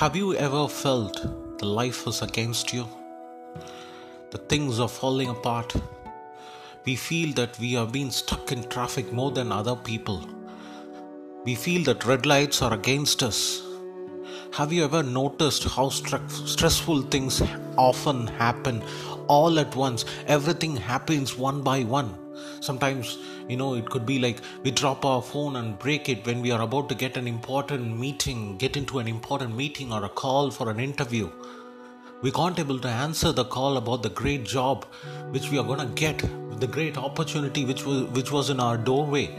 Have you ever felt the life is against you? The things are falling apart. We feel that we are being stuck in traffic more than other people. We feel that red lights are against us. Have you ever noticed how stre- stressful things often happen all at once? Everything happens one by one. Sometimes, you know, it could be like we drop our phone and break it when we are about to get an important meeting, get into an important meeting or a call for an interview. We can't able to answer the call about the great job which we are going to get, the great opportunity which was, which was in our doorway.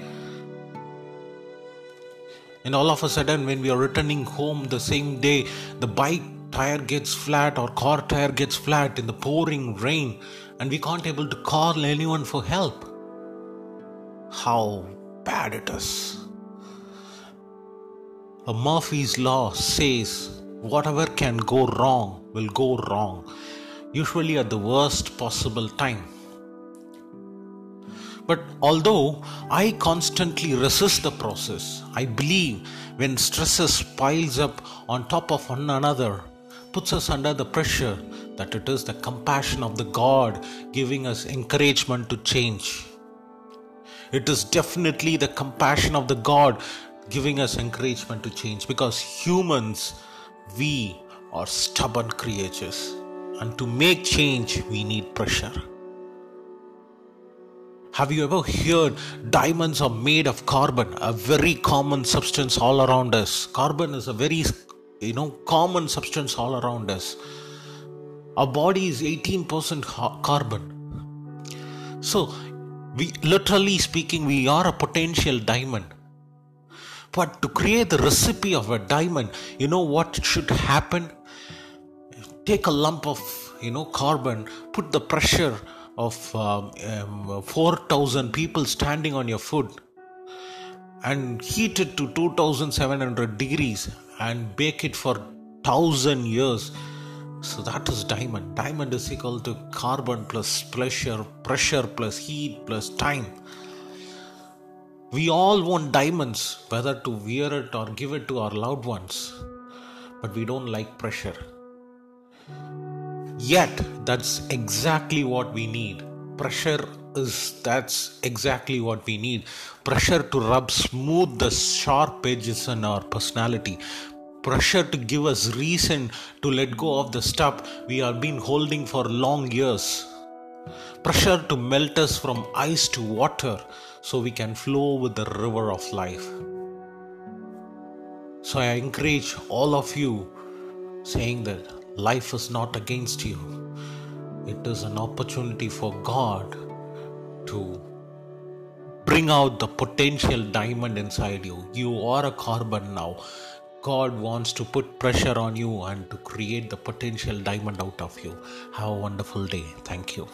And all of a sudden, when we are returning home the same day, the bike tire gets flat or car tire gets flat in the pouring rain, and we can't able to call anyone for help how bad it is. A Murphy's Law says whatever can go wrong will go wrong, usually at the worst possible time. But although I constantly resist the process, I believe when stresses piles up on top of one another, puts us under the pressure that it is the compassion of the God giving us encouragement to change. It is definitely the compassion of the God giving us encouragement to change because humans, we are stubborn creatures. And to make change, we need pressure. Have you ever heard diamonds are made of carbon, a very common substance all around us? Carbon is a very you know common substance all around us. Our body is 18% carbon. So we literally speaking we are a potential diamond. But to create the recipe of a diamond you know what should happen? Take a lump of you know carbon put the pressure of um, um, 4000 people standing on your foot and heat it to 2700 degrees and bake it for 1000 years so that is diamond. Diamond is equal to carbon plus pressure, pressure plus heat plus time. We all want diamonds, whether to wear it or give it to our loved ones, but we don't like pressure. Yet, that's exactly what we need. Pressure is that's exactly what we need. Pressure to rub smooth the sharp edges in our personality pressure to give us reason to let go of the stuff we have been holding for long years. Pressure to melt us from ice to water so we can flow with the river of life. So I encourage all of you saying that life is not against you, it is an opportunity for God to bring out the potential diamond inside you. You are a carbon now. God wants to put pressure on you and to create the potential diamond out of you. Have a wonderful day. Thank you.